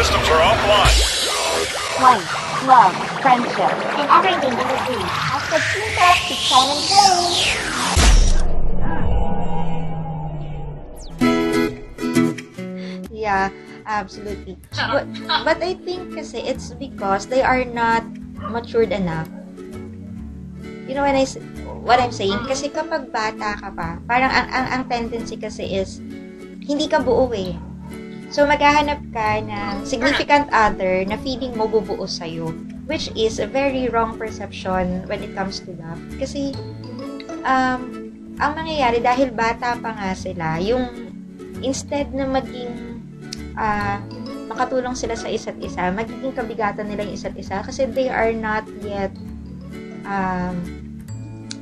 systems are offline. Life, love, friendship, and everything in between. As the team up to and glow. Yeah, absolutely. But, but I think kasi it's because they are not matured enough. You know when I what I'm saying? Kasi kapag bata ka pa, parang ang, ang, ang tendency kasi is hindi ka buo eh. So maghahanap ka ng significant other na feeling mo bubuo sa'yo. Which is a very wrong perception when it comes to love. Kasi um, ang mangyayari dahil bata pa nga sila, yung instead na maging ah, makatulong sila sa isa't isa, magiging kabigatan nila yung isa't isa kasi they are not yet um,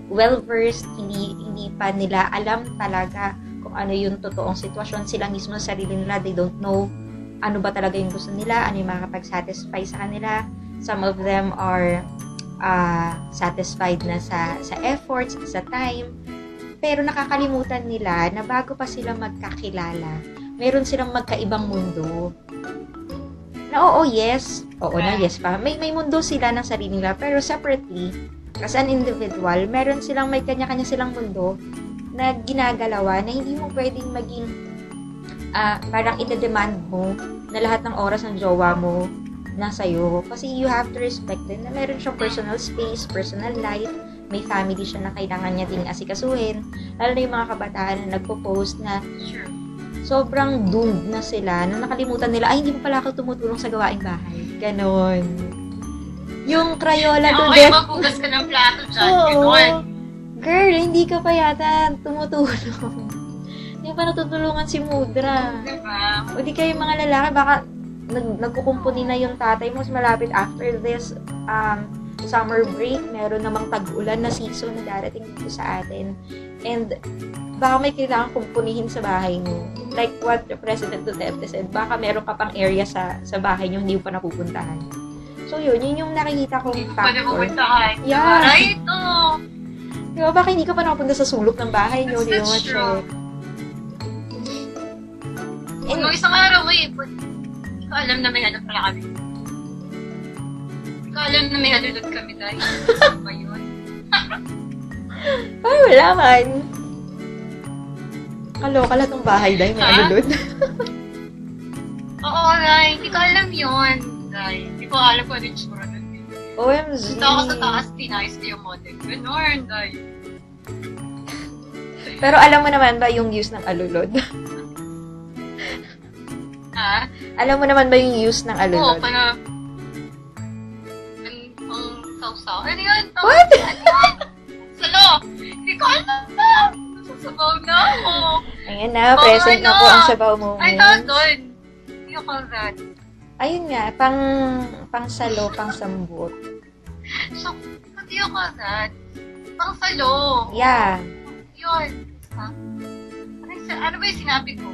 well-versed, hindi, hindi pa nila alam talaga kung ano yung totoong sitwasyon. Sila mismo sa sarili nila, they don't know ano ba talaga yung gusto nila, ano yung makakapag-satisfy sa kanila. Some of them are uh, satisfied na sa, sa efforts, sa time, pero nakakalimutan nila na bago pa sila magkakilala, meron silang magkaibang mundo. Na oo, yes. Oo na, yes pa. May, may mundo sila ng sarili nila, pero separately, as an individual, meron silang, may kanya-kanya silang mundo na ginagalawa na hindi mo pwedeng maging ah parang ina-demand mo na lahat ng oras ng jowa mo nasa iyo. Kasi you have to respect din na meron siyang personal space, personal life, may family siya na kailangan niya ding asikasuhin. Lalo na yung mga kabataan na nagpo-post na sobrang doomed na sila na nakalimutan nila, ay, hindi mo pala ako tumutulong sa gawaing bahay. Ganon. Yung Crayola doon, Okay, Beth. maghugas ka ng plato dyan. Ganon. Girl, hindi ka pa yata tumutulong. Hindi pa natutulungan si Mudra. Diba? O di kayo mga lalaki, baka nag nagkukumpuni na yung tatay mo, malapit after this um, summer break, meron namang tag-ulan na season na darating dito sa atin. And baka may kailangan kumpunihin sa bahay mo. Like what the President Duterte said, baka meron ka pang area sa sa bahay niyo hindi mo pa napupuntahan. So yun, yun yung nakikita kong Hindi ko pa factor. napupuntahan. Yeah. Right? ito. Di ba, baka hindi ka pa nakapunta sa sulok ng bahay niyo, di ma-check. true. And- Nung isang araw eh, but, hindi ko alam na may ano pala kami. Hindi ko alam na may doon kami dahil. Ano ba yun? Ay, wala man. Kaloka lahat ng bahay dahil may Ha? doon. Oo, Ray. Hindi ko alam yun. Ray. Hindi ko alam kung ano yung. OMG. Punta ako sa taas, tinayos ko yung model. Ganon, Ray. Pero alam mo naman ba yung use ng alulod? Ha? alam mo naman ba yung use ng Oo, alulod? para... Ang pang sausaw. Ano yun? What? Ano? Salo! Hindi ko alam na! Nasasabaw na ako. Ayan na, present na ano? po ang sabaw mo. Ay, tawag doon. Hindi ko call that. Ayun nga, pang, pang salo, pang sambot. So, ko call that. Pang salo. Yeah. Yun. Ha? Ano, ano ba yung sinabi ko?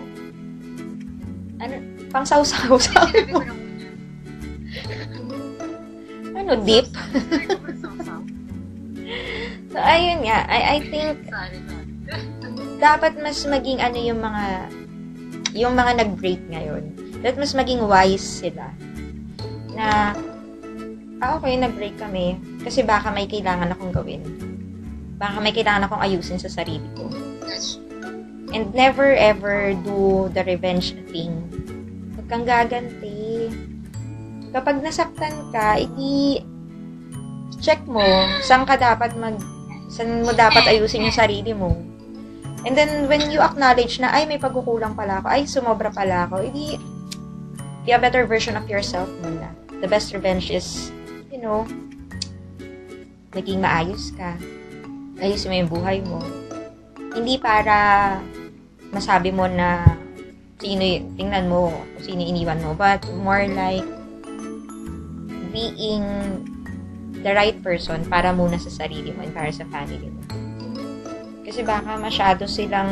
Ano, pang sausaw. Ano ng una? ano, ba sausaw? So, ayun nga, I, I think dapat mas maging ano yung mga yung mga nag-break ngayon. Dapat mas maging wise sila. Na, ah, okay, nag-break kami. Kasi baka may kailangan akong gawin. Baka may kailangan akong ayusin sa sarili ko. And never ever do the revenge thing. Huwag kang gaganti. Kapag nasaktan ka, i check mo saan ka dapat mag saan mo dapat ayusin yung sarili mo. And then, when you acknowledge na, ay, may pagkukulang pala ako, ay, sumobra pala ako, edi, be a better version of yourself muna. The best revenge is, you know, naging maayos ka. Ayusin mo yung buhay mo. Hindi para masabi mo na sino tingnan mo sino iniwan mo, but more like being the right person para muna sa sarili mo and para sa family mo. Kasi baka masyado silang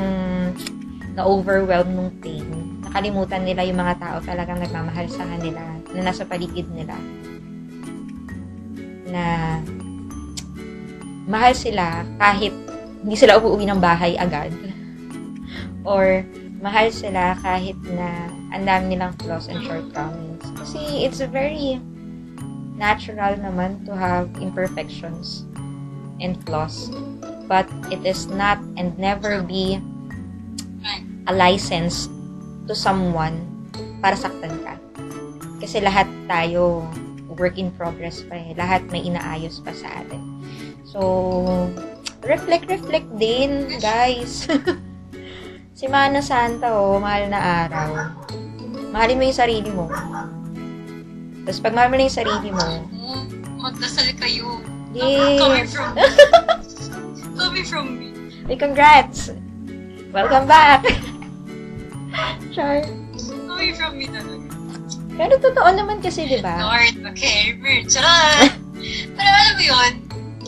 na-overwhelm nung pain. Nakalimutan nila yung mga tao talagang nagmamahal sa kanila, na nasa paligid nila. Na mahal sila kahit hindi sila uuwi ng bahay agad. Or mahal sila kahit na ang dami nilang flaws and shortcomings. Kasi it's very natural naman to have imperfections and flaws. But it is not and never be a license to someone para saktan ka. Kasi lahat tayo work in progress pa eh. Lahat may inaayos pa sa atin. So, reflect, reflect din, guys. si Mana Santa, oh, mahal na araw. Mahalin mo yung sarili mo. Tapos pag mahal mo na yung sarili mo, magdasal kayo. Yes. Coming from me. Coming from me. Hey, congrats! Welcome back! Char. Coming from me talaga. Pero totoo naman kasi, di ba? Lord, okay, Charot! Pero alam mo yun,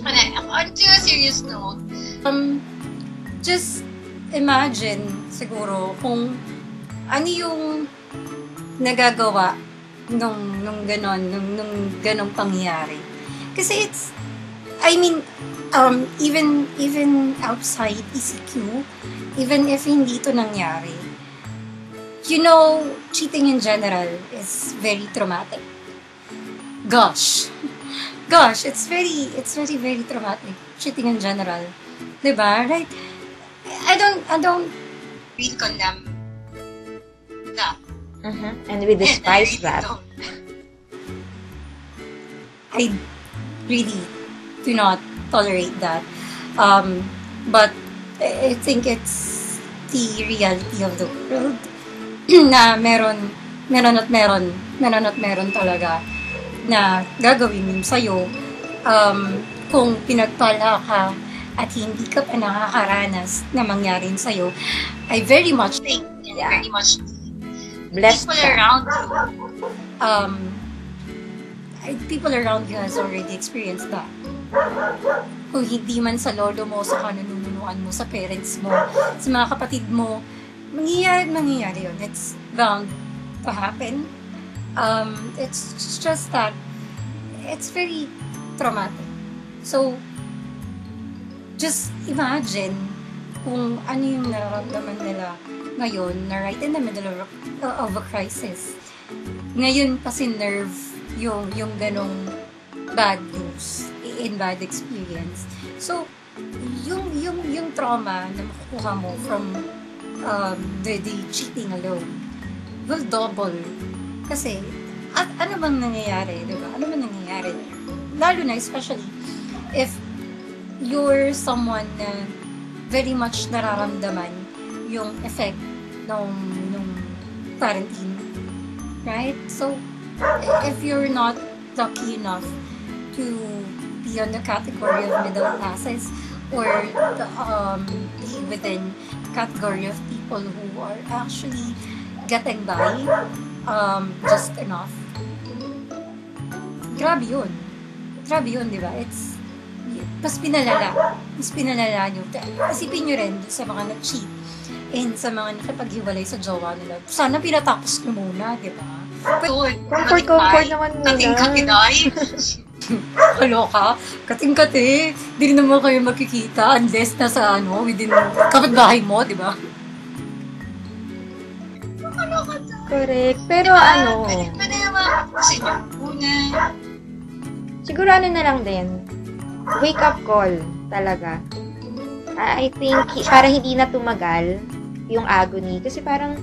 ano, on to a serious note, Um, just imagine siguro kung ano yung nagagawa nung, nung ganon, nung, nung ganong pangyayari. Kasi it's, I mean, um, even, even outside ECQ, even if hindi to nangyari, you know, cheating in general is very traumatic. Gosh. Gosh, it's very, it's very, very traumatic. Cheating in general. Diba? Right? I don't, I don't, really condemn that. Mhm. And we despise that. I really do not tolerate that. Um, but I think it's the reality of the world na meron, meron at meron, meron at meron talaga na gagawin yun sa'yo um, kung pinagpala ka at hindi ka pa nakakaranas na mangyari yun sa'yo, I very much Think Yeah. very much Blessed people ka. around you. um, I- people around you has already experienced that. Kung hindi man sa lolo mo, sa kanununuan mo, sa parents mo, sa mga kapatid mo, mangyayari, mangyayari yun. It's bound to happen. Um, it's just that it's very traumatic. So, just imagine kung ano yung nararamdaman nila ngayon na right in the middle of, of a crisis ngayon kasi nerve yung yung ganong bad news in bad experience. So yung yung yung trauma na makukuha mo from um, the, the cheating alone will double. Kasi at ano bang nangyayari, di ba? Ano bang nangyayari? Lalo na especially if you're someone na very much nararamdaman yung effect nung nung quarantine right? So, if you're not lucky enough to be on the category of middle classes or um, be within category of people who are actually getting by um, just enough, grabe yun. Grabe yun, di ba? It's, mas pinalala. Mas pinalala nyo. Isipin nyo rin sa mga nag-cheat and sa mga nakipaghiwalay sa jowa nila. Sana pinatapos nyo muna, di ba? Comfort, comfort naman muna. Kating katinay. Kaloka, kating-kati, di rin naman kayo magkikita unless na sa ano, within kapitbahay mo, di ba? Ano to? Correct. Pero ano, Pwede, pwede naman kasi muna. siguro ano na lang din, wake up call talaga. I think, hi- para hindi na tumagal yung agony. Kasi parang,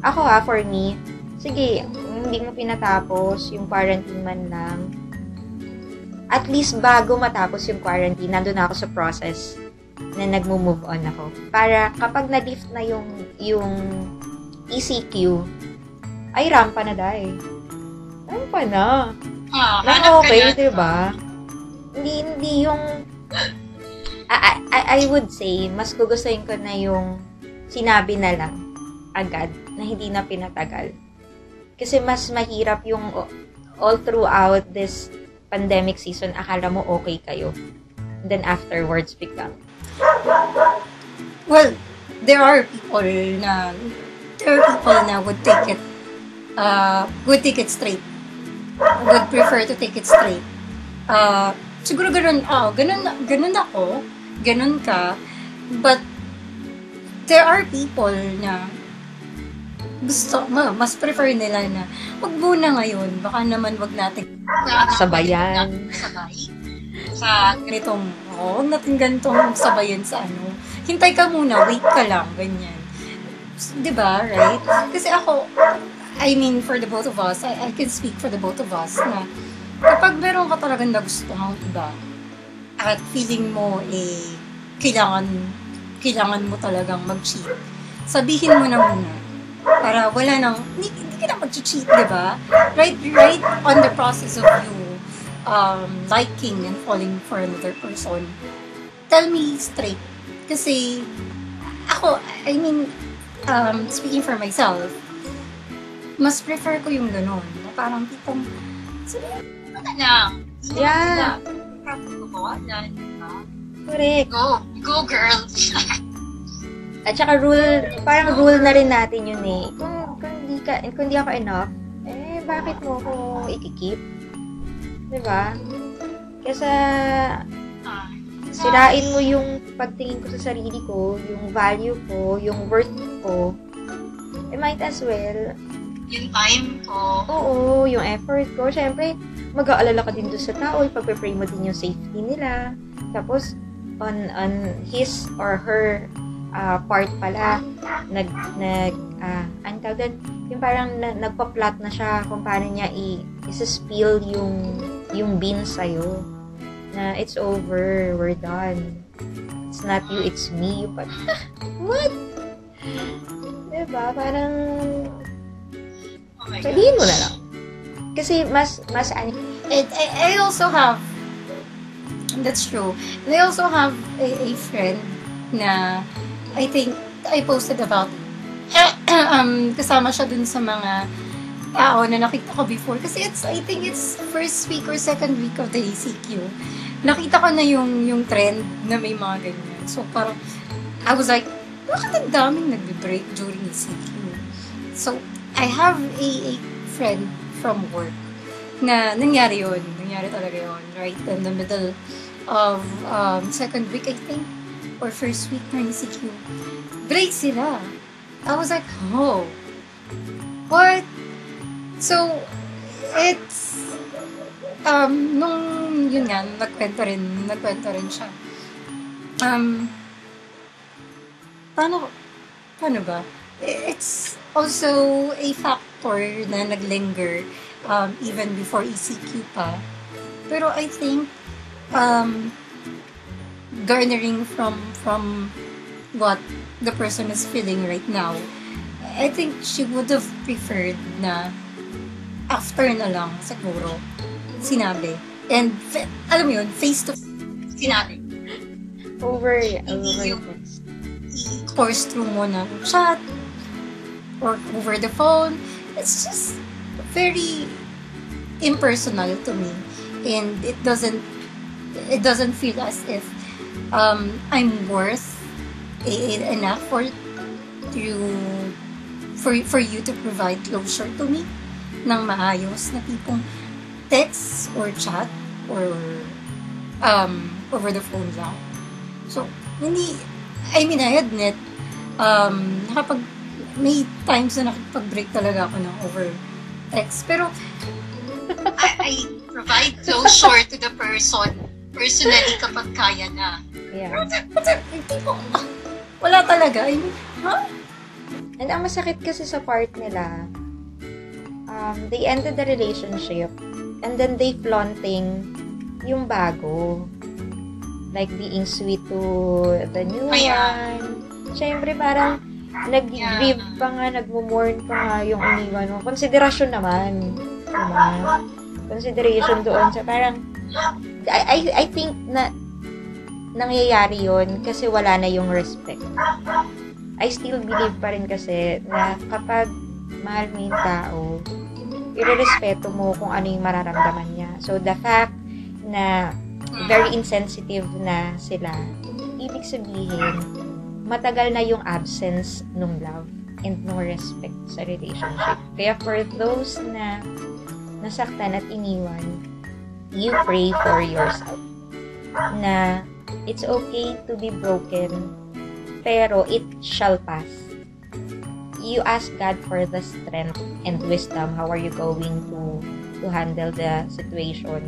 ako ha, for me, sige, hindi mo pinatapos yung quarantine man lang, at least bago matapos yung quarantine, nandun ako sa process na nagmo-move on ako. Para kapag na-lift na yung, yung ECQ, ay rampa na dahil. Rampa na. Ah, Na hanap ka okay, di ba? Hindi, hindi yung... I, I, I would say, mas gugustuhin ko na yung sinabi na lang agad na hindi na pinatagal. Kasi mas mahirap yung all throughout this pandemic season, akala mo okay kayo. Then afterwards, biglang, Well, there are people na there are people na would take it uh, would take it straight. Would prefer to take it straight. Uh, siguro ganun, oh, ganun, ganun ako, ganun ka, but there are people na gusto, ma, mas prefer nila na wag muna ngayon. Baka naman wag natin Sabayan. Sabay. Sa ganitong, oh, wag natin ganitong sabayan sa ano. Hintay ka muna, wait ka lang, ganyan. Di ba, right? Kasi ako, I mean, for the both of us, I, I can speak for the both of us na kapag meron ka talagang nagustuhan iba at feeling mo eh kailangan kailangan mo talagang mag-cheat, sabihin mo na muna para wala nang hindi, hindi ka na mag-cheat, di ba? Right, right on the process of you um, liking and falling for another person, tell me straight. Kasi ako, I mean, um, speaking for myself, mas prefer ko yung ganun. Na parang tipong, sabi, ano na lang. Yeah. Gumawa na. diba? Correct. Go. Go, girl. At saka rule, parang rule na rin natin yun eh. Kung, kung, di ka, kung di ako enough, eh, bakit mo ako ikikip? Diba? Kesa, sirain mo yung pagtingin ko sa sarili ko, yung value ko, yung worth ko, eh, might as well, Yung time ko. oo, yung effort ko, syempre, mag-aalala ka din doon sa tao, ipagpe-pray mo din yung safety nila. Tapos, on, on his or her ah, part pala, nag, nag, ah, ang tawag doon, yung parang na, nagpa-plot na siya kung paano niya i, isa-spill yung, yung bean sa'yo. Na, it's over, we're done. It's not you, it's me. But, what? Diba? Parang, Oh sabihin mo na lang. Kasi mas, mas, And I, I also have, that's true. And I also have a, a friend na I think I posted about um, kasama siya dun sa mga tao na nakita ko before. Kasi it's, I think it's first week or second week of the ACQ. Nakita ko na yung, yung trend na may mga ganyan. So parang, I was like, bakit ang daming nagbe-break during ACQ? So, I have a, a friend from work na nangyari yun. Nangyari talaga yun. Right in the middle of um, second week, I think. Or first week ng ECQ. Break sila. I was like, oh. What? So, it's um, nung yun nga, nagkwento rin, nagkwento rin siya. Um, paano, paano ba? It's also a factor na naglinger um, even before ECQ pa. Pero I think um, garnering from from what the person is feeling right now, I think she would have preferred na after na lang siguro sinabi. And alam mo yun, face to Sinabi. over, over yung- course through mo ng chat or over the phone. It's just very impersonal to me. And it doesn't it doesn't feel as if um, I'm worth i- i- enough for you for for you to provide closure to me ng maayos na tipong text or chat or um, over the phone lang. So, hindi, I mean, I admit, um, nakapag, may times na nakipag-break talaga ako ng over text. Pero, I, I provide closure to the person personally kapag kaya na. Yeah. hindi wala talaga. I mean, ha? And ang masakit kasi sa part nila, um, they ended the relationship and then they flaunting yung bago. Like being sweet to the new Kaya- one. Siyempre parang nag-grieve pa nga, nagmo-mourn pa nga yung iniwan mo. Konsiderasyon naman. Diba? Consideration doon sa parang I, I, I think na nangyayari yon kasi wala na yung respect. I still believe pa rin kasi na kapag mahal mo yung tao, irerespeto mo kung ano yung mararamdaman niya. So, the fact na very insensitive na sila, ibig sabihin, matagal na yung absence ng love and no respect sa relationship. Kaya for those na nasaktan at iniwan, you pray for yourself na it's okay to be broken pero it shall pass. you ask God for the strength and wisdom. How are you going to to handle the situation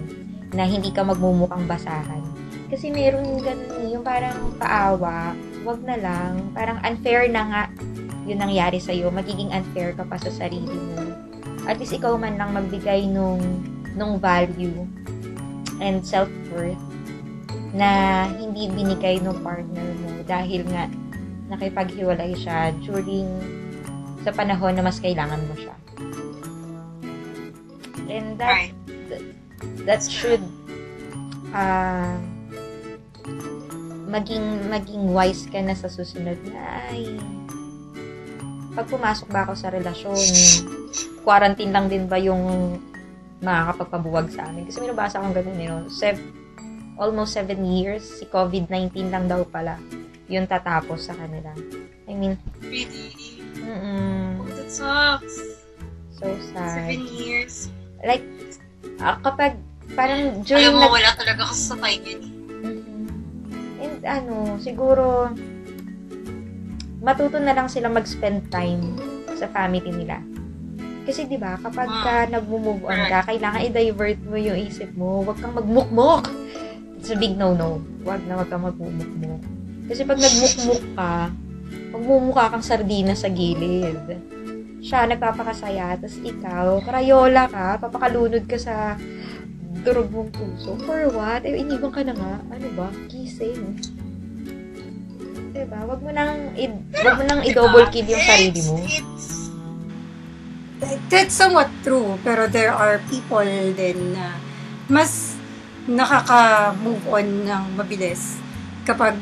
na hindi ka magmumukhang basahan. Kasi meron ganun eh, yung parang paawa, wag na lang, parang unfair na nga yung nangyari sa'yo, magiging unfair ka pa sa sarili mo. At least ikaw man lang magbigay nung, nung value and self-worth na hindi binigay ng partner mo dahil nga nakipaghiwalay siya during sa panahon na mas kailangan mo siya. And that Right. that should uh, maging maging wise ka na sa susunod na ay pag pumasok ba ako sa relasyon quarantine lang din ba yung makakapagpabuwag sa amin kasi may nabasa akong ganun you know, sev- almost seven years si COVID-19 lang daw pala yung tatapos sa kanila I mean Really? mm That sucks. so sad Seven years. like ah, kapag parang Alam during mo, nag- wala talaga ako sa yun. Mhm. And ano, siguro, matuto na lang sila mag-spend time sa family nila. Kasi 'di ba, kapag ka nag-move on ka, kailangan i-divert mo yung isip mo. Huwag kang magmukmok. It's a big no-no. Huwag na huwag kang magmumukmok. Kasi pag nagmukmok ka, magmumukha kang sardina sa gilid. Siya nagpapakasaya, tapos ikaw, krayola ka, papakalunod ka sa durog mong puso. For what? Eh, iniwan ka na nga. Ano ba? Kissing. Diba? Wag mo nang, i- wag mo nang i-double kill yung sarili mo. It's, it's, That's somewhat true, pero there are people din na mas nakaka-move on ng mabilis kapag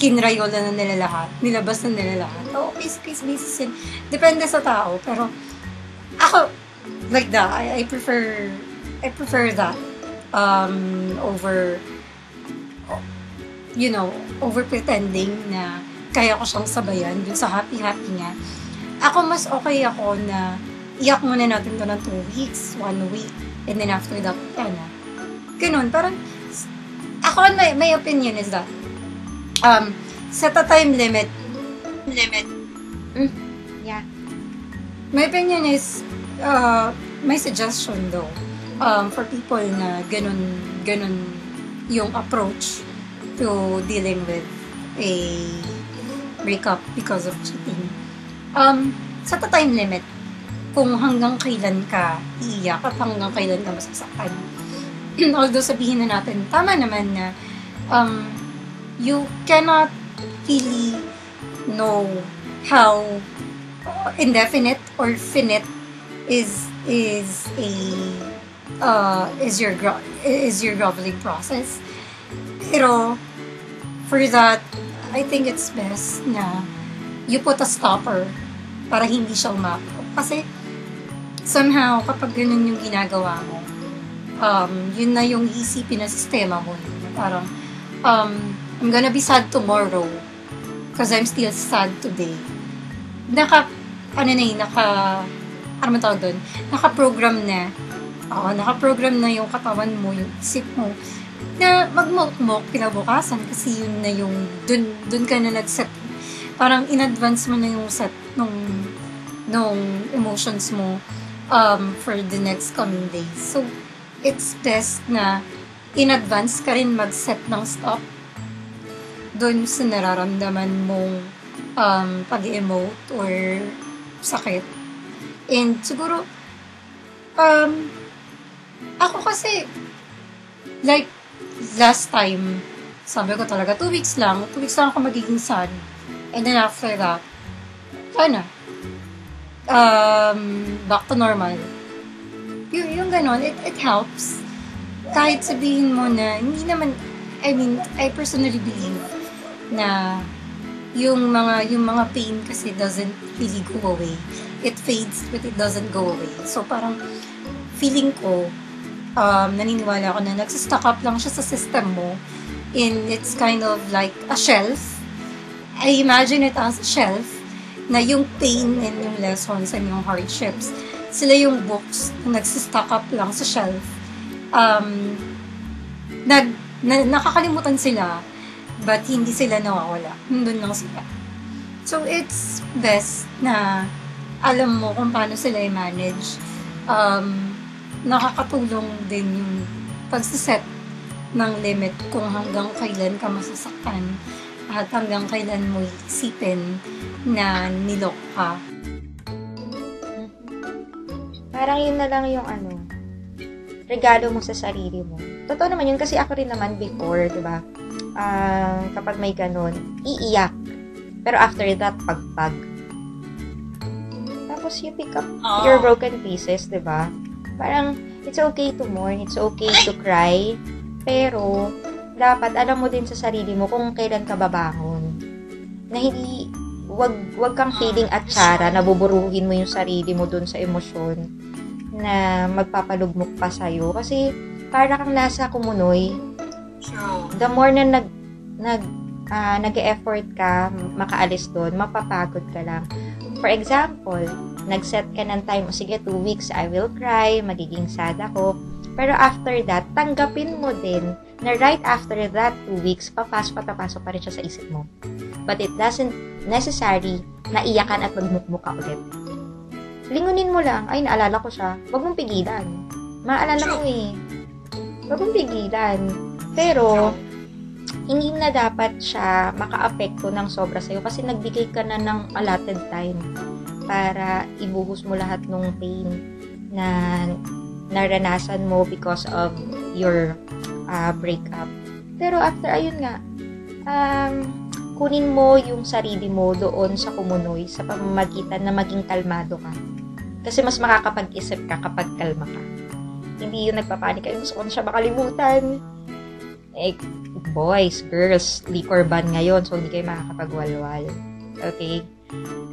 kinrayola na nila lahat, nilabas na nila lahat. Oo, case, case basis yun. Depende sa tao, pero ako, like that, I, I prefer, I prefer that um, over, you know, over pretending na kaya ko siyang sabayan dun sa happy-happy nga ako mas okay ako na iyak muna natin to ng two weeks, one week, and then after that, yan na. Ganun, parang, ako, my, my opinion is that, um, set a time limit. limit. Yeah. My opinion is, uh, my suggestion though, um, for people na ganun, ganun yung approach to dealing with a breakup because of cheating. Um, set a time limit kung hanggang kailan ka iiyak at hanggang kailan ka masasaktan. Although sabihin na natin, tama naman na um, you cannot really know how indefinite or finite is is a uh, is your gro- is your groveling process. Pero for that, I think it's best na you put a stopper para hindi siya umako. Kasi somehow kapag ganun yung ginagawa mo, um, yun na yung isipin na sistema mo. eh, Parang, um, I'm gonna be sad tomorrow because I'm still sad today. Naka, ano na yun, naka, ano man tawag doon? Naka-program na, oo, naka-program na yung katawan mo, yung isip mo, na magmok-mok kinabukasan kasi yun na yung, dun, dun ka na nag-set parang in advance mo na yung set nung nung emotions mo um, for the next coming days. So, it's best na in advance ka rin mag-set ng stop doon sa nararamdaman mong um, pag-emote or sakit. And siguro, um, ako kasi, like, last time, sabi ko talaga, two weeks lang, two weeks lang ako magiging sad. And then after that, sana, um, back to normal. Yung, yung ganon, it, it helps. Kahit sabihin mo na, hindi naman, I mean, I personally believe na yung mga yung mga pain kasi doesn't really go away. It fades but it doesn't go away. So parang feeling ko um, naniniwala ako na nagsistock up lang siya sa system mo and it's kind of like a shelf. I imagine it as a shelf na yung pain and yung lessons and yung hardships, sila yung books na nagsistock up lang sa shelf. Um, nag, na, nakakalimutan sila but hindi sila nawawala. Nandun lang sila. So, it's best na alam mo kung paano sila i-manage. Um, nakakatulong din yung pagsiset ng limit kung hanggang kailan ka masasaktan at hanggang kailan mo isipin na nilok ka. Parang yun na lang yung ano, regalo mo sa sarili mo. Totoo naman yun kasi ako rin naman before, di ba? Ah, kapag may ganun, iiyak. Pero after that, pagpag. Tapos you pick up Oo. your broken pieces, di ba? Parang, it's okay to mourn, it's okay to cry, pero, dapat alam mo din sa sarili mo kung kailan ka babangon. Na hindi, wag, wag kang feeling at tsara, na buburuhin mo yung sarili mo dun sa emosyon na magpapalugmok pa sa'yo. Kasi, para kang nasa kumunoy, the more na nag, nag, ah, nag-effort ka, makaalis doon, mapapagod ka lang. For example, nag-set ka ng time, sige, two weeks, I will cry, magiging sad ako. Pero after that, tanggapin mo din na right after that two weeks, papasok at papasok pa rin siya sa isip mo. But it doesn't necessary na iyakan at magmukmuk ka ulit. Lingunin mo lang, ay, naalala ko siya. Huwag mong pigilan. Maalala mo eh. Huwag mong pigilan. Pero, hindi na dapat siya makaapekto ng sobra sa'yo kasi nagbigay ka na ng allotted time para ibuhos mo lahat ng pain na naranasan mo because of your uh, breakup. Pero after, ayun nga, um, kunin mo yung sarili mo doon sa kumunoy sa pamamagitan na maging kalmado ka. Kasi mas makakapag-isip ka kapag kalma ka. Hindi yung nagpapanik kayo, gusto ko na siya makalimutan. Eh, boys, girls, liquor ban ngayon, so hindi kayo makakapagwalwal. Okay?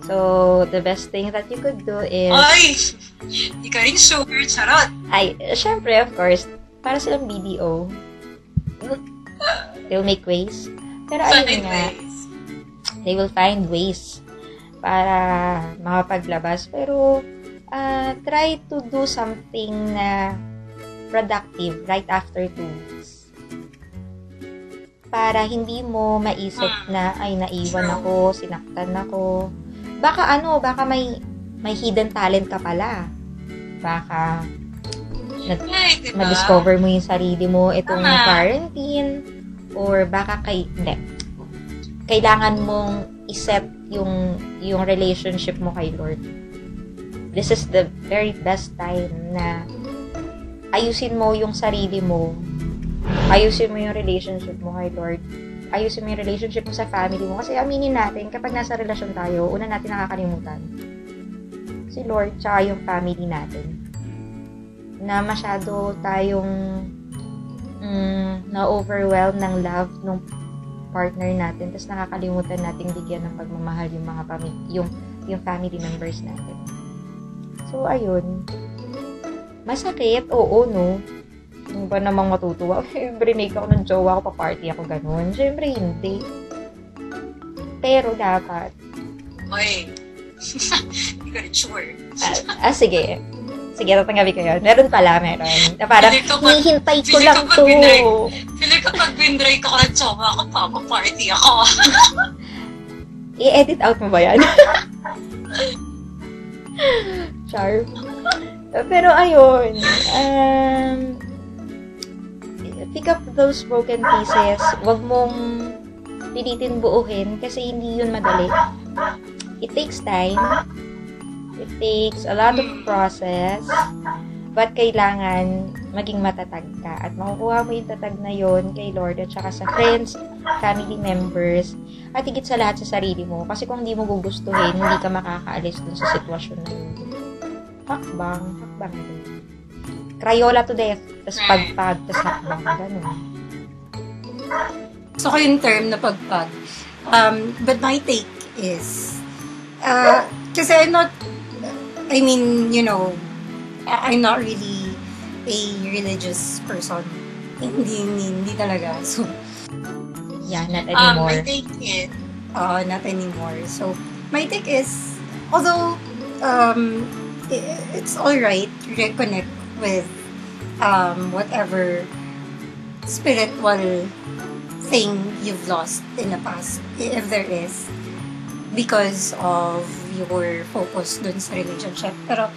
So, the best thing that you could do is... Ay! Di ka rin sure. Charot. Ay, syempre, of course, para silang BDO. They'll make ways. Pero ayun nga, they will find ways para makapaglabas. Pero, uh, try to do something na productive right after two weeks. Para hindi mo maisip na, ay, naiwan ako, sinaktan ako. Baka ano, baka may, may hidden talent ka pala. Baka, Ay, diba? ma-discover mo yung sarili mo itong Tama. quarantine or baka kay hindi. Kailangan mong iset yung yung relationship mo kay Lord. This is the very best time na ayusin mo yung sarili mo. Ayusin mo yung relationship mo kay Lord. Ayusin mo yung relationship mo sa family mo. Kasi aminin natin kapag nasa relasyon tayo una natin nakakalimutan. Si Lord tsaka yung family natin na masyado tayong mm, na-overwhelm ng love ng partner natin tapos nakakalimutan nating bigyan ng pagmamahal yung mga pami- yung yung family members natin. So ayun. Masakit, oo no. Hindi ba namang matutuwa? Brinake ako ng jowa ko, pa-party ako, ganun. Siyempre, hindi. Pero dapat, Oy. Di ka rin sure. ah, ah, sige. Sige, tatanggapin ko yun. Meron pala, meron. Na parang, hinihintay ko lang to. Feeling ko pag binray ko ng choma ako, papa-party ako. I-edit out mo ba yan? Char. Pero ayun, um, pick up those broken pieces. Huwag mong pilitin buuhin kasi hindi yun madali. It takes time. It takes a lot of process. But kailangan maging matatag ka. At makukuha mo yung tatag na yon kay Lord at saka sa friends, family members, at higit sa lahat sa sarili mo. Kasi kung hindi mo gugustuhin, hindi ka makakaalis dun sa sitwasyon na yun. Hakbang, hakbang. Crayola to death, tas pagpag, tas hakbang, ganun. So, ko yung term na pagpag. Um, but my take is, uh, kasi I'm not, I mean, you know, I'm not really a religious person. Hindi, hindi, hindi talaga. So, Yeah, not Um, anymore. I think it. uh, not anymore. So, my take is, although um, i- it's alright to reconnect with um, whatever spiritual thing you've lost in the past, if there is, because of your focus dun sa relationship. Pero,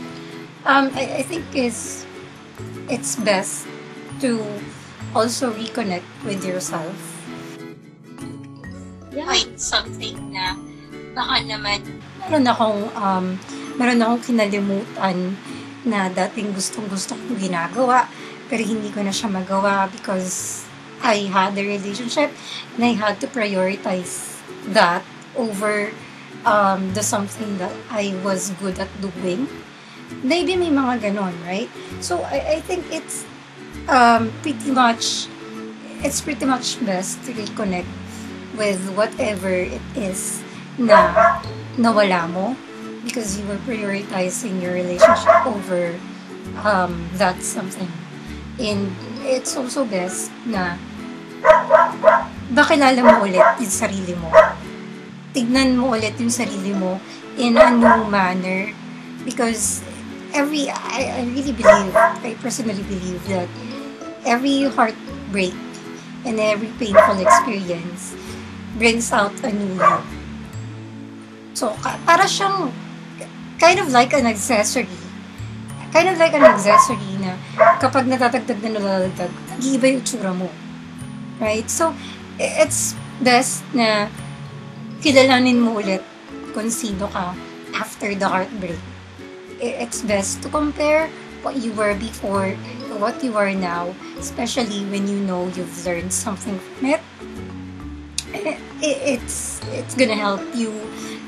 um, I, I think is it's best to also reconnect with yourself. Yeah. Find something na baka naman Meron akong, um, meron akong kinalimutan na dating gustong gusto kong ginagawa, pero hindi ko na siya magawa because I had a relationship and I had to prioritize that over um, the something that I was good at doing. Maybe may mga ganon, right? So I, I think it's um, pretty much it's pretty much best to reconnect with whatever it is na nawala mo because you were prioritizing your relationship over um, that something. And it's also best na bakilala mo ulit yung sarili mo. Tignan mo ulit yung sarili mo in a new manner because every, I, I really believe, I personally believe that every heartbreak and every painful experience brings out a new you. So, para siyang kind of like an accessory. Kind of like an accessory na kapag natatagdag na nalalagdag, nag-iiba yung tsura mo. Right? So, it's best na kilalanin mo ulit kung sino ka after the heartbreak. It's best to compare what you were before to what you are now, especially when you know you've learned something from it. It's it's gonna help you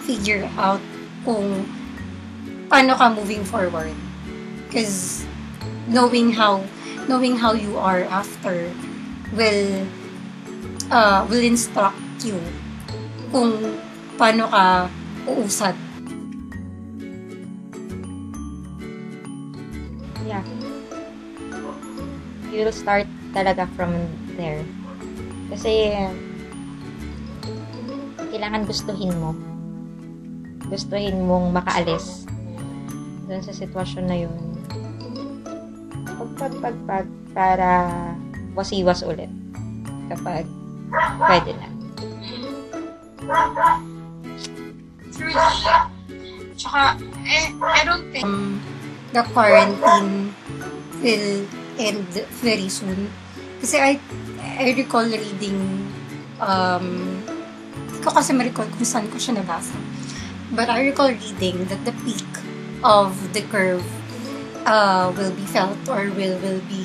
figure out kung paano ka moving forward. Because knowing how knowing how you are after will uh, will instruct you kung paano ka uusad. Yeah. You'll start talaga from there. Kasi, kailangan gustuhin mo. Gustuhin mong makaalis dun sa sitwasyon na yun. Pag, pag, pag, para wasiwas ulit. Kapag pwede na. Truly. Tsaka, eh, I don't think Um, the quarantine will end very soon. Kasi I, I recall reading, um, hindi ko kasi ma-recall kung saan ko siya nabasa. But I recall reading that the peak of the curve uh, will be felt or will, will be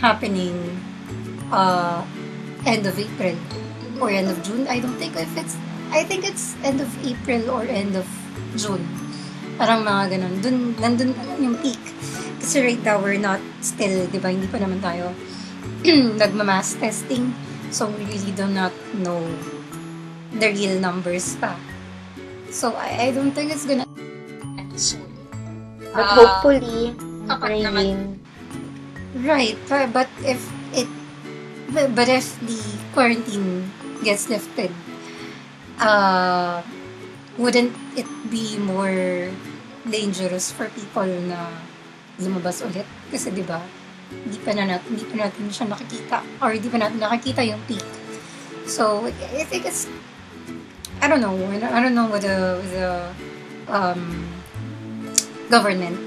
happening uh, end of April or end of June. I don't think if it's, I think it's end of April or end of June. Parang mga ganun. Dun, nandun pa lang yung peak. Kasi right now, we're not still, di ba, hindi pa naman tayo nagmamass testing. So, we really do not know the real numbers pa. So, I, I don't think it's gonna soon. But Ah, hopefully, praying, Right, but if it but if the quarantine gets lifted, uh, wouldn't it be more dangerous for people na lumabas ulit? Kasi 'di ba? Hindi pa na natin, hindi pa natin siya nakikita or hindi pa natin nakikita yung peak. So, I think it's I don't know. I don't, know with the with the um government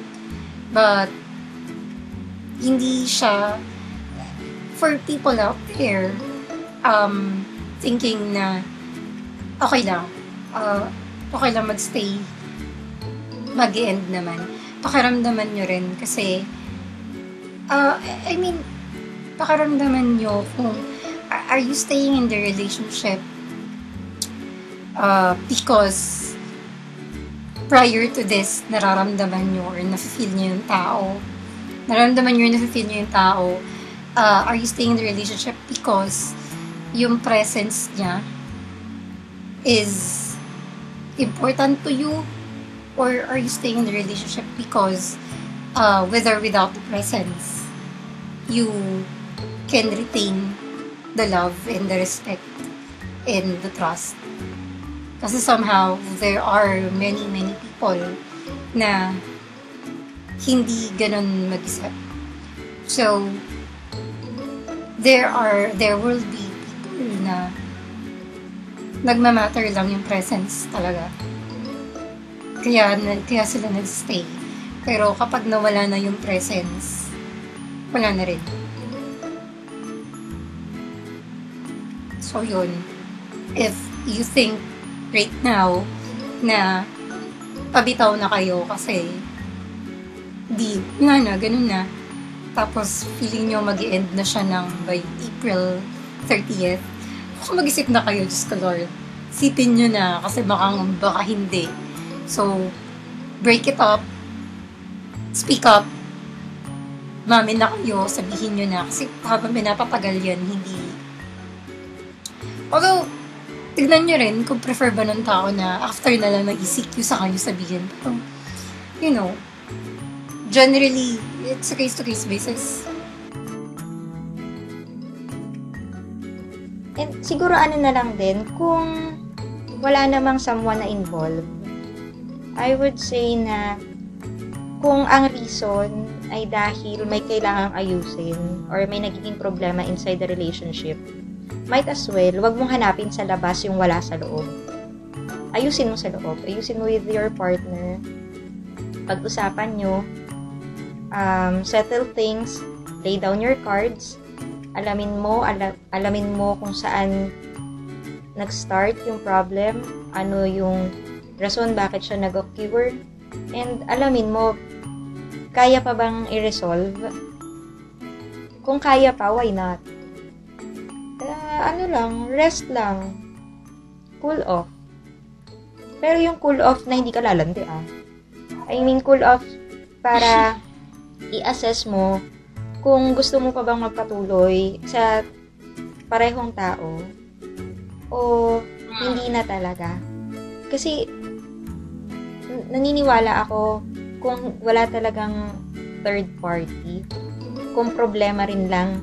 but hindi siya for people out there um thinking na okay lang. Uh, okay lang magstay. Mag end naman. Pakiramdaman nyo rin kasi uh, I mean pakiramdaman nyo kung are you staying in the relationship uh, because prior to this nararamdaman nyo or nafe-feel nyo yung tao? Nararamdaman nyo, nafe-feel nyo yung tao, uh, are you staying in the relationship because yung presence niya is important to you or are you staying in the relationship because uh, with or without the presence you can retain the love and the respect and the trust kasi somehow there are many many people na hindi ganun mag-isip. So, there are, there will be na nagmamatter lang yung presence talaga. Kaya, kaya sila nagstay. Pero kapag nawala na yung presence, wala na rin. So yun, if you think right now na pabitaw na kayo kasi di, nga na, ganun na. Tapos feeling nyo mag end na siya ng by April 30th. Kung mag-isip na kayo, Diyos ko Lord, sipin nyo na kasi baka, baka hindi. So, break it up, speak up, mamin na kayo, sabihin nyo na. Kasi habang pinapatagal yan, hindi. Although, tignan nyo rin kung prefer ba ng tao na after na lang nag-ECQ sa kanyo sabihin. Pero, you know, generally, it's a case-to-case basis. And siguro ano na lang din, kung wala namang someone na involved, I would say na kung ang reason ay dahil may kailangang ayusin or may nagiging problema inside the relationship, might as well, wag mong hanapin sa labas yung wala sa loob. Ayusin mo sa loob. Ayusin mo with your partner. Pag-usapan nyo. Um, settle things. Lay down your cards. Alamin mo, ala- alamin mo kung saan nag-start yung problem. Ano yung rason bakit siya nag-occur. And alamin mo, kaya pa bang i-resolve? Kung kaya pa, why not? Uh, ano lang, rest lang. Cool off. Pero yung cool off na hindi ka lalandi ah. I mean, cool off para i-assess mo kung gusto mo pa bang magpatuloy sa parehong tao o hindi na talaga. Kasi naniniwala ako kung wala talagang third party, kung problema rin lang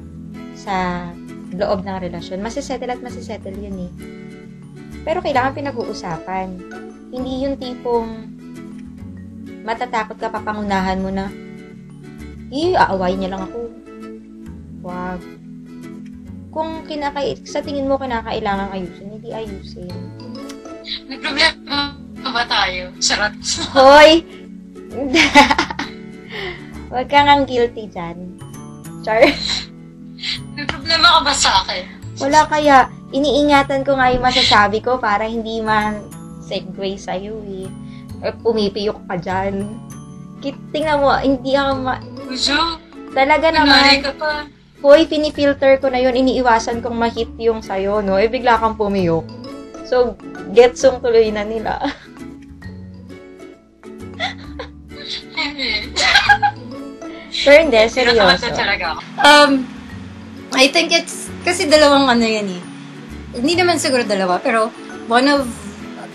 sa loob ng relasyon, masisettle at masisettle yun eh. Pero kailangan pinag-uusapan. Hindi yung tipong matatakot ka papangunahan mo na eh, aawayin niya lang ako. Wag. Kung kinaka sa tingin mo kinakailangan ayusin, hindi ayusin. May problema ba tayo? Charot. Hoy! Huwag kang ang guilty dyan. Char. May problema ka ba sa akin? Wala kaya. Iniingatan ko nga yung masasabi ko para hindi man segue sa'yo eh. Or pumipiyok ka dyan. Tingnan mo, hindi ako ma- Ujo, Talaga naman, ka pa. hoy, pinifilter ko na yun, iniiwasan kong ma-hit yung sa'yo, no? Eh, bigla kang pumiyok. So, getsong tuloy na nila. Pero hindi, seryoso. Um, I think it's, kasi dalawang ano yan eh. Hindi naman siguro dalawa, pero one of,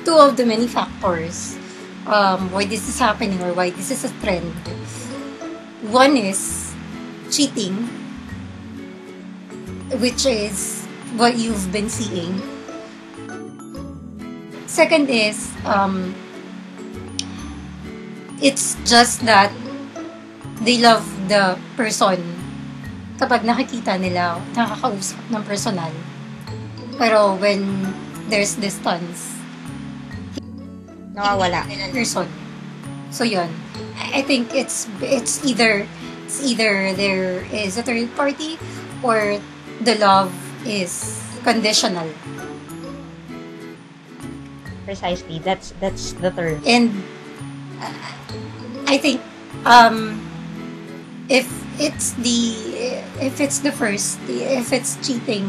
two of the many factors um, why this is happening or why this is a trend. One is cheating, which is what you've been seeing. Second is, um, it's just that they love the person kapag nakikita nila, nakakausap ng personal. Pero when there's distance, Nawawala. person. So yun. I think it's it's either it's either there is a third party or the love is conditional. Precisely. That's that's the term. And uh, I think um if it's the if it's the first if it's cheating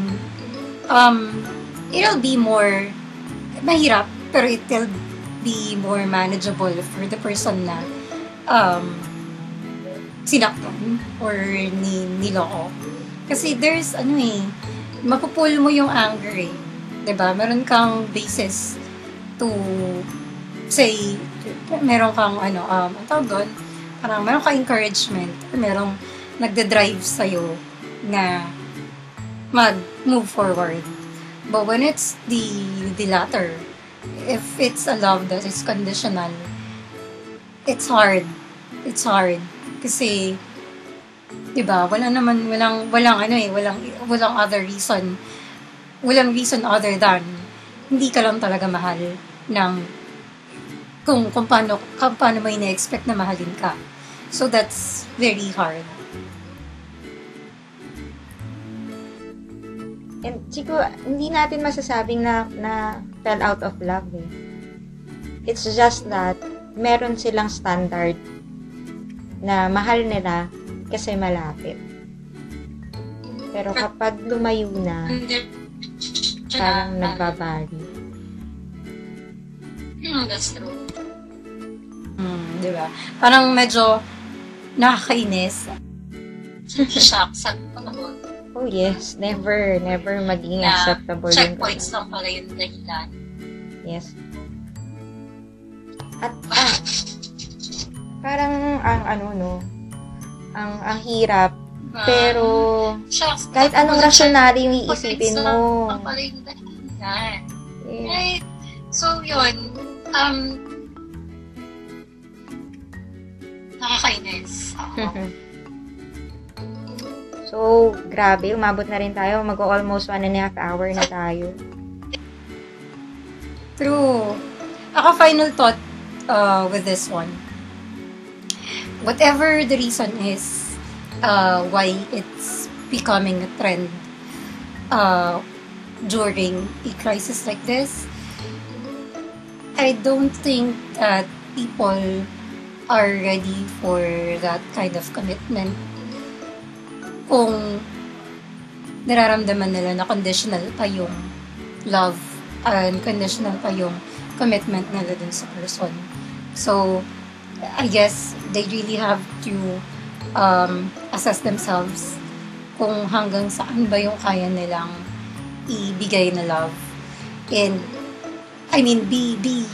um it'll be more mahirap pero it'll be more manageable for the person na um sinaktan or ni niloko. Kasi there's ano eh mapupul mo yung anger eh. Ba meron kang basis to say meron kang ano um ang tawag doon? Parang meron kang encouragement or merong nagde-drive sa'yo na mag-move forward. But when it's the the latter, if it's a love that is conditional, it's hard. It's hard. Kasi, di ba, wala naman, walang, walang ano eh, walang, walang other reason, walang reason other than hindi ka lang talaga mahal ng kung, kung paano, kung paano mo ina-expect na mahalin ka. So that's very hard. And siguro, hindi natin masasabing na, na fell out of love eh. It's just that, meron silang standard na mahal nila kasi malapit. Pero kapag lumayo na, parang nagbabari. Hmm, that's true. Hmm, di ba? Parang medyo nakakainis. Shock sa panahon. Oh yes, never, never maging Na acceptable yung checkpoints ganun. lang pala yung dahilan. Yes. At, ah, parang ang ano no, ang ang hirap, Ah, pero Shocks. kahit anong rasyonal yung iisipin Checkpoints mo. lang pala yung dahilan. Eh, Right. So, yun. Um, nakakainis. Oo. so, grabe, umabot na rin tayo. Mag-almost one and a half hour na tayo. True. Ako final thought uh, with this one. Whatever the reason is uh, why it's becoming a trend uh, during a crisis like this, I don't think that people are ready for that kind of commitment. Kung nararamdaman nila na conditional pa yung love unconditional pa yung commitment nila dun sa person. So, I guess they really have to um, assess themselves kung hanggang saan ba yung kaya nilang ibigay na love. And, I mean, be, be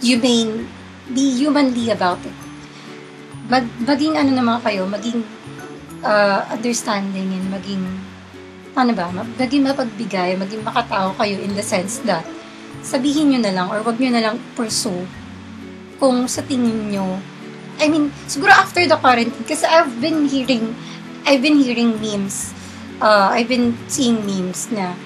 humane, be humanly about it. Mag, maging ano naman kayo, maging uh, understanding and maging paano ba, maging mapagbigay, maging makatao kayo in the sense that sabihin nyo na lang or wag nyo na lang pursue kung sa tingin nyo I mean, siguro after the quarantine kasi I've been hearing I've been hearing memes uh, I've been seeing memes na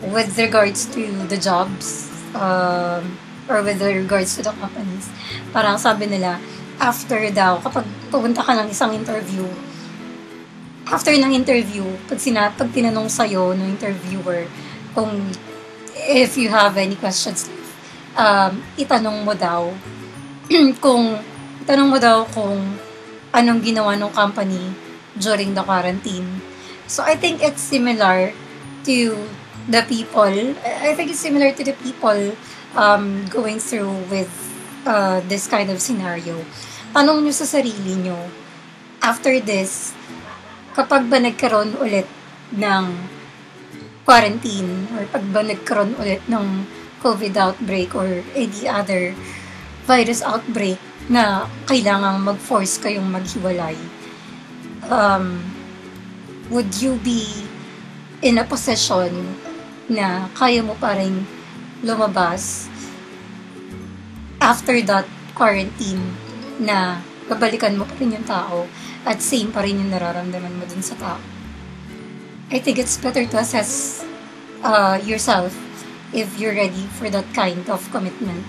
with regards to the jobs um, or with regards to the companies parang sabi nila after daw, kapag pupunta ka ng isang interview after ng interview, pag, sina, pag tinanong sa'yo ng interviewer kung if you have any questions, um, itanong mo daw kung itanong mo daw kung anong ginawa ng company during the quarantine. So I think it's similar to the people. I think it's similar to the people um, going through with uh, this kind of scenario. Tanong nyo sa sarili nyo, after this, kapag ba nagkaroon ulit ng quarantine or pag ba nagkaroon ulit ng COVID outbreak or any other virus outbreak na kailangang mag-force kayong maghiwalay, um, would you be in a position na kaya mo pa rin lumabas after that quarantine na babalikan mo pa rin yung tao at same pa rin yung nararamdaman mo dun sa tao. I think it's better to assess uh, yourself if you're ready for that kind of commitment.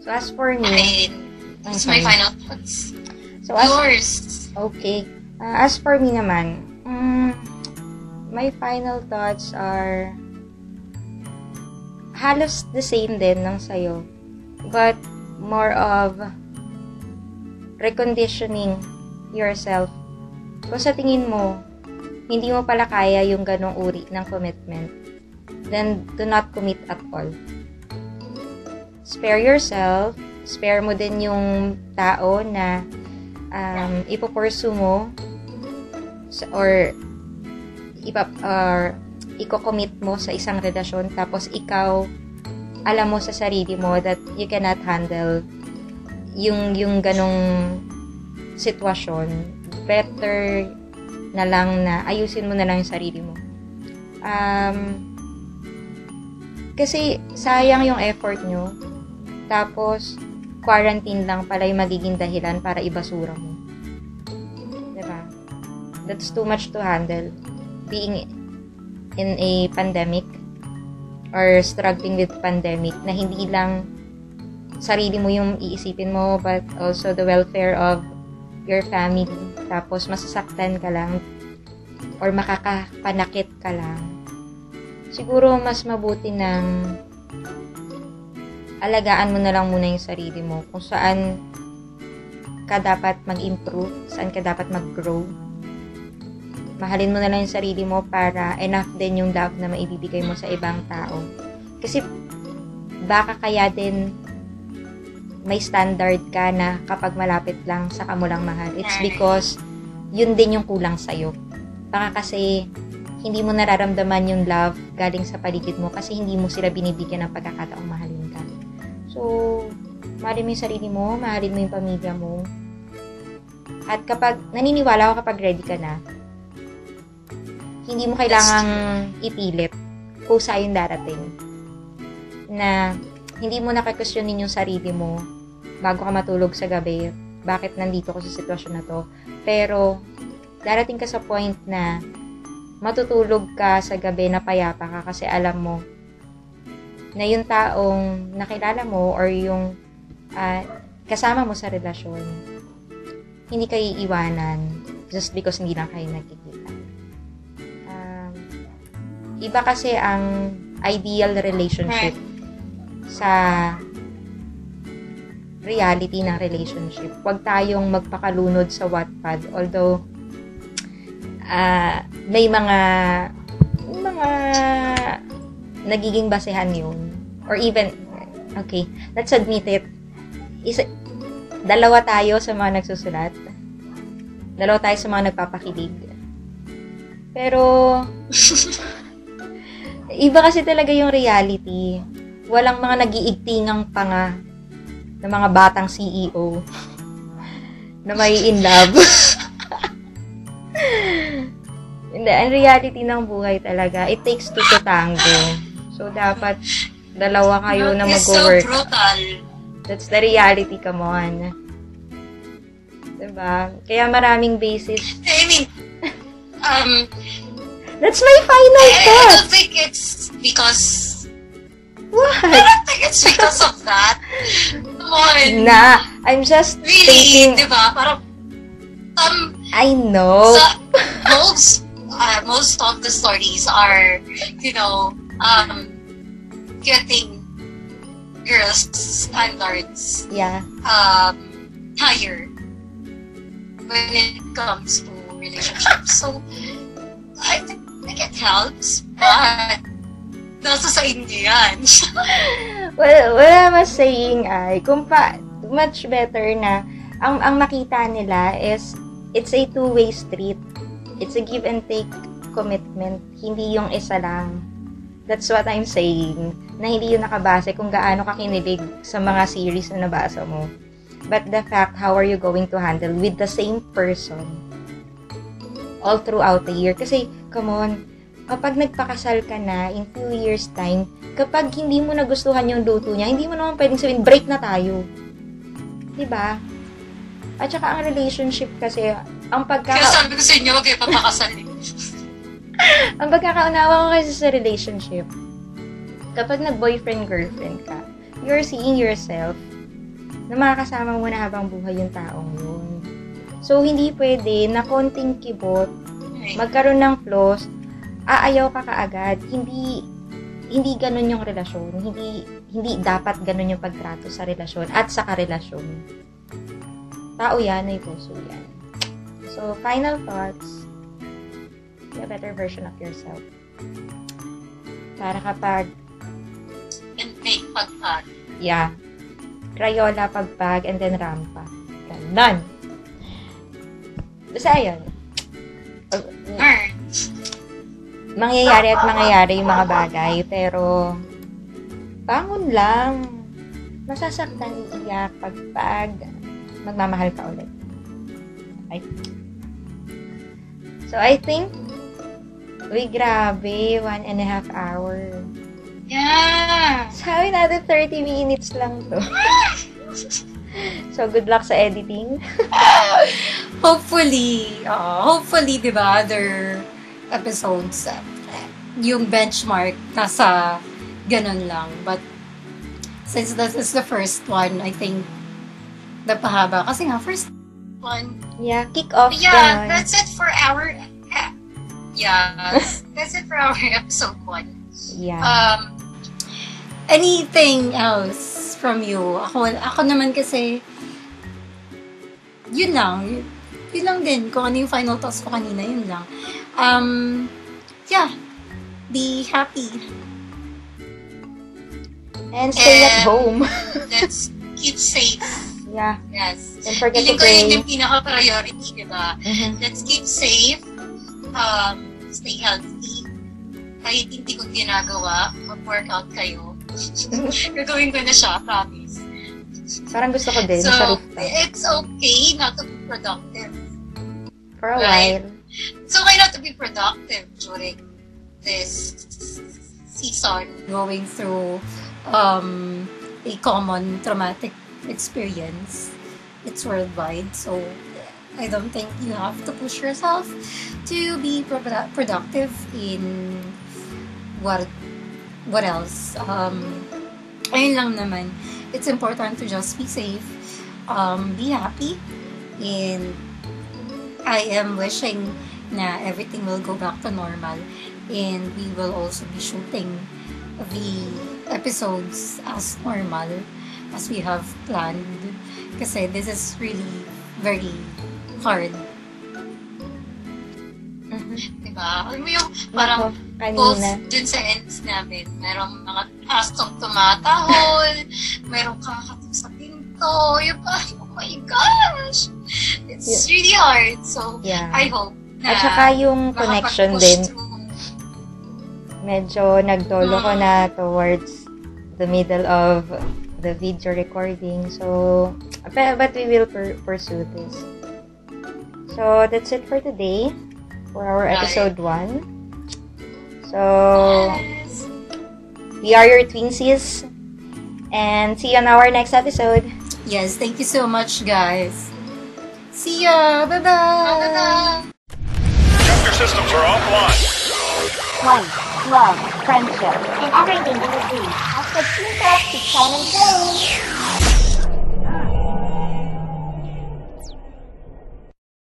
So, as for me. That's my final thoughts. so as, Yours. okay. Uh, as for me naman, mm, my final thoughts are halos the same din ng sayo. But more of reconditioning yourself. Kung sa tingin mo, hindi mo pala kaya yung ganong uri ng commitment, then do not commit at all. Spare yourself, spare mo din yung tao na um, ipopursue mo or ipa, or iko-commit mo sa isang relasyon tapos ikaw alam mo sa sarili mo that you cannot handle yung yung ganong sitwasyon better na lang na ayusin mo na lang yung sarili mo. Um, kasi sayang yung effort nyo tapos quarantine lang pala yung magiging dahilan para ibasura mo. Diba? That's too much to handle. Being in a pandemic or struggling with pandemic na hindi lang sarili mo yung iisipin mo but also the welfare of your family. Tapos masasaktan ka lang or makakapanakit ka lang. Siguro mas mabuti ng alagaan mo na lang muna yung sarili mo kung saan ka dapat mag-improve saan ka dapat mag-grow. Mahalin mo na lang yung sarili mo para enough din yung love na maibibigay mo sa ibang tao. Kasi baka kaya din may standard ka na kapag malapit lang sa mo lang mahal. It's because yun din yung kulang sa'yo. Baka kasi hindi mo nararamdaman yung love galing sa paligid mo kasi hindi mo sila binibigyan ng pagkakataong mahalin ka. So, mahalin mo yung sarili mo, mahalin mo yung pamilya mo. At kapag, naniniwala ako kapag ready ka na, hindi mo kailangang ipilit kusa yung darating. Na hindi mo nakakwestiyonin yung sarili mo bago ka matulog sa gabi, bakit nandito ko sa sitwasyon na to. Pero, darating ka sa point na matutulog ka sa gabi na payapa ka kasi alam mo na yung taong nakilala mo or yung uh, kasama mo sa relasyon, hindi kayo iiwanan just because hindi lang kayo nagkikita. Iba kasi ang ideal relationship sa reality ng relationship. Huwag tayong magpakalunod sa Wattpad. Although, uh, may mga mga nagiging basehan yun. Or even, okay, let's admit it. Isa, dalawa tayo sa mga nagsusulat. Dalawa tayo sa mga nagpapakilig. Pero, Iba kasi talaga yung reality. Walang mga nagiigtingang panga ng mga batang CEO na may in love. Hindi, ang reality ng buhay talaga, it takes two to tango. So, dapat dalawa kayo na mag-work. so brutal. That's the reality, come on. Diba? Kaya maraming basis. I mean, um, That's my final I, I thought. don't think it's because What? I don't think it's because of that. Come on. Nah, I'm just Really, thinking, di ba? Parang, um, I know. so, most, uh, most of the stories are, you know, um, getting girls' standards yeah. um, higher when it comes to relationships. So, I think it helps, but nasa sa inyo yan. well, what I was saying ay, kung pa, much better na ang, ang makita nila is it's a two-way street. It's a give and take commitment, hindi yung isa lang. That's what I'm saying. Na hindi yun nakabase kung gaano ka kinilig sa mga series na nabasa mo. But the fact, how are you going to handle with the same person all throughout the year? Kasi, come on, kapag nagpakasal ka na in few years time, kapag hindi mo nagustuhan yung luto niya, hindi mo naman pwedeng sabihin, break na tayo. 'Di ba? At saka ang relationship kasi, ang pagka... Kaya sabi ko sa inyo, huwag kayo papakasal. ang pagkakaunawa ko kasi sa relationship, kapag nag-boyfriend-girlfriend ka, you're seeing yourself na makakasama mo na habang buhay yung taong yun. So, hindi pwede na konting kibot, magkaroon ng flaws, aayaw ka kaagad. Hindi, hindi ganun yung relasyon. Hindi, hindi dapat ganun yung pagtrato sa relasyon at sa karelasyon. Tao yan, may puso yan. So, final thoughts, be a better version of yourself. Para kapag, And make pagpag. yeah, Crayola, pagpag, and then rampa. Ganon. Basta yun. Learn. Mangyayari at mangyayari yung mga bagay, pero bangon lang. Masasaktan, iiyak, pagpag, magmamahal ka ulit. Okay? So, I think, uy, grabe, one and a half hour. Yeah. Sabi natin 30 minutes lang to. so, good luck sa editing. Hopefully, uh, hopefully, di ba, other episodes, uh, yung benchmark nasa ganun lang. But since this is the first one, I think napahaba. Kasi nga, first one, Yeah, kick off. Yeah, ganon. that's it for our. Uh, yeah, that's it for our episode one. Yeah. Um, anything else from you? Ako, ako naman kasi, yun lang. Yun, yun lang din. Kung ano yung final thoughts ko kanina, yun lang. Um, yeah. Be happy. and stay at and- home. let's keep safe. yeah. Yes. Don't forget to Feeling ko yun pray. yung pinaka-priority, di ba? Mhm. Let's keep safe. Um, stay healthy. Kahit hindi ko ginagawa, mag-workout kayo. Gagawin ko na siya, promise. Parang gusto ko din So, sa rooftop. it's okay not to be productive. For a right. while. It's okay not to be productive during this season. Going through um, a common traumatic experience. It's worldwide. So, I don't think you have to push yourself to be pro- productive in what what else um ayun lang naman it's important to just be safe um be happy and I am wishing na everything will go back to normal and we will also be shooting the episodes as normal as we have planned kasi this is really very hard Mhm. Diba? Alam mo yung parang both dun sa ends namin, merong mga astong tumatahol, merong kakatok sa pinto, yung parang, oh my gosh! It's really hard. So, Yeah. I hope na At saka yung connection din, through. medyo nagdolo ko na towards the middle of the video recording. So, but, we will pursue this. So, that's it for today. For our episode 1. So, Yes. we are your twinsies. And see you on our next episode. yes thank you so much guys see ya bye bye Bye-bye. Your systems are offline. Life, love, friendship, and everything in between. Hashtag Team Talk to Shine and Play.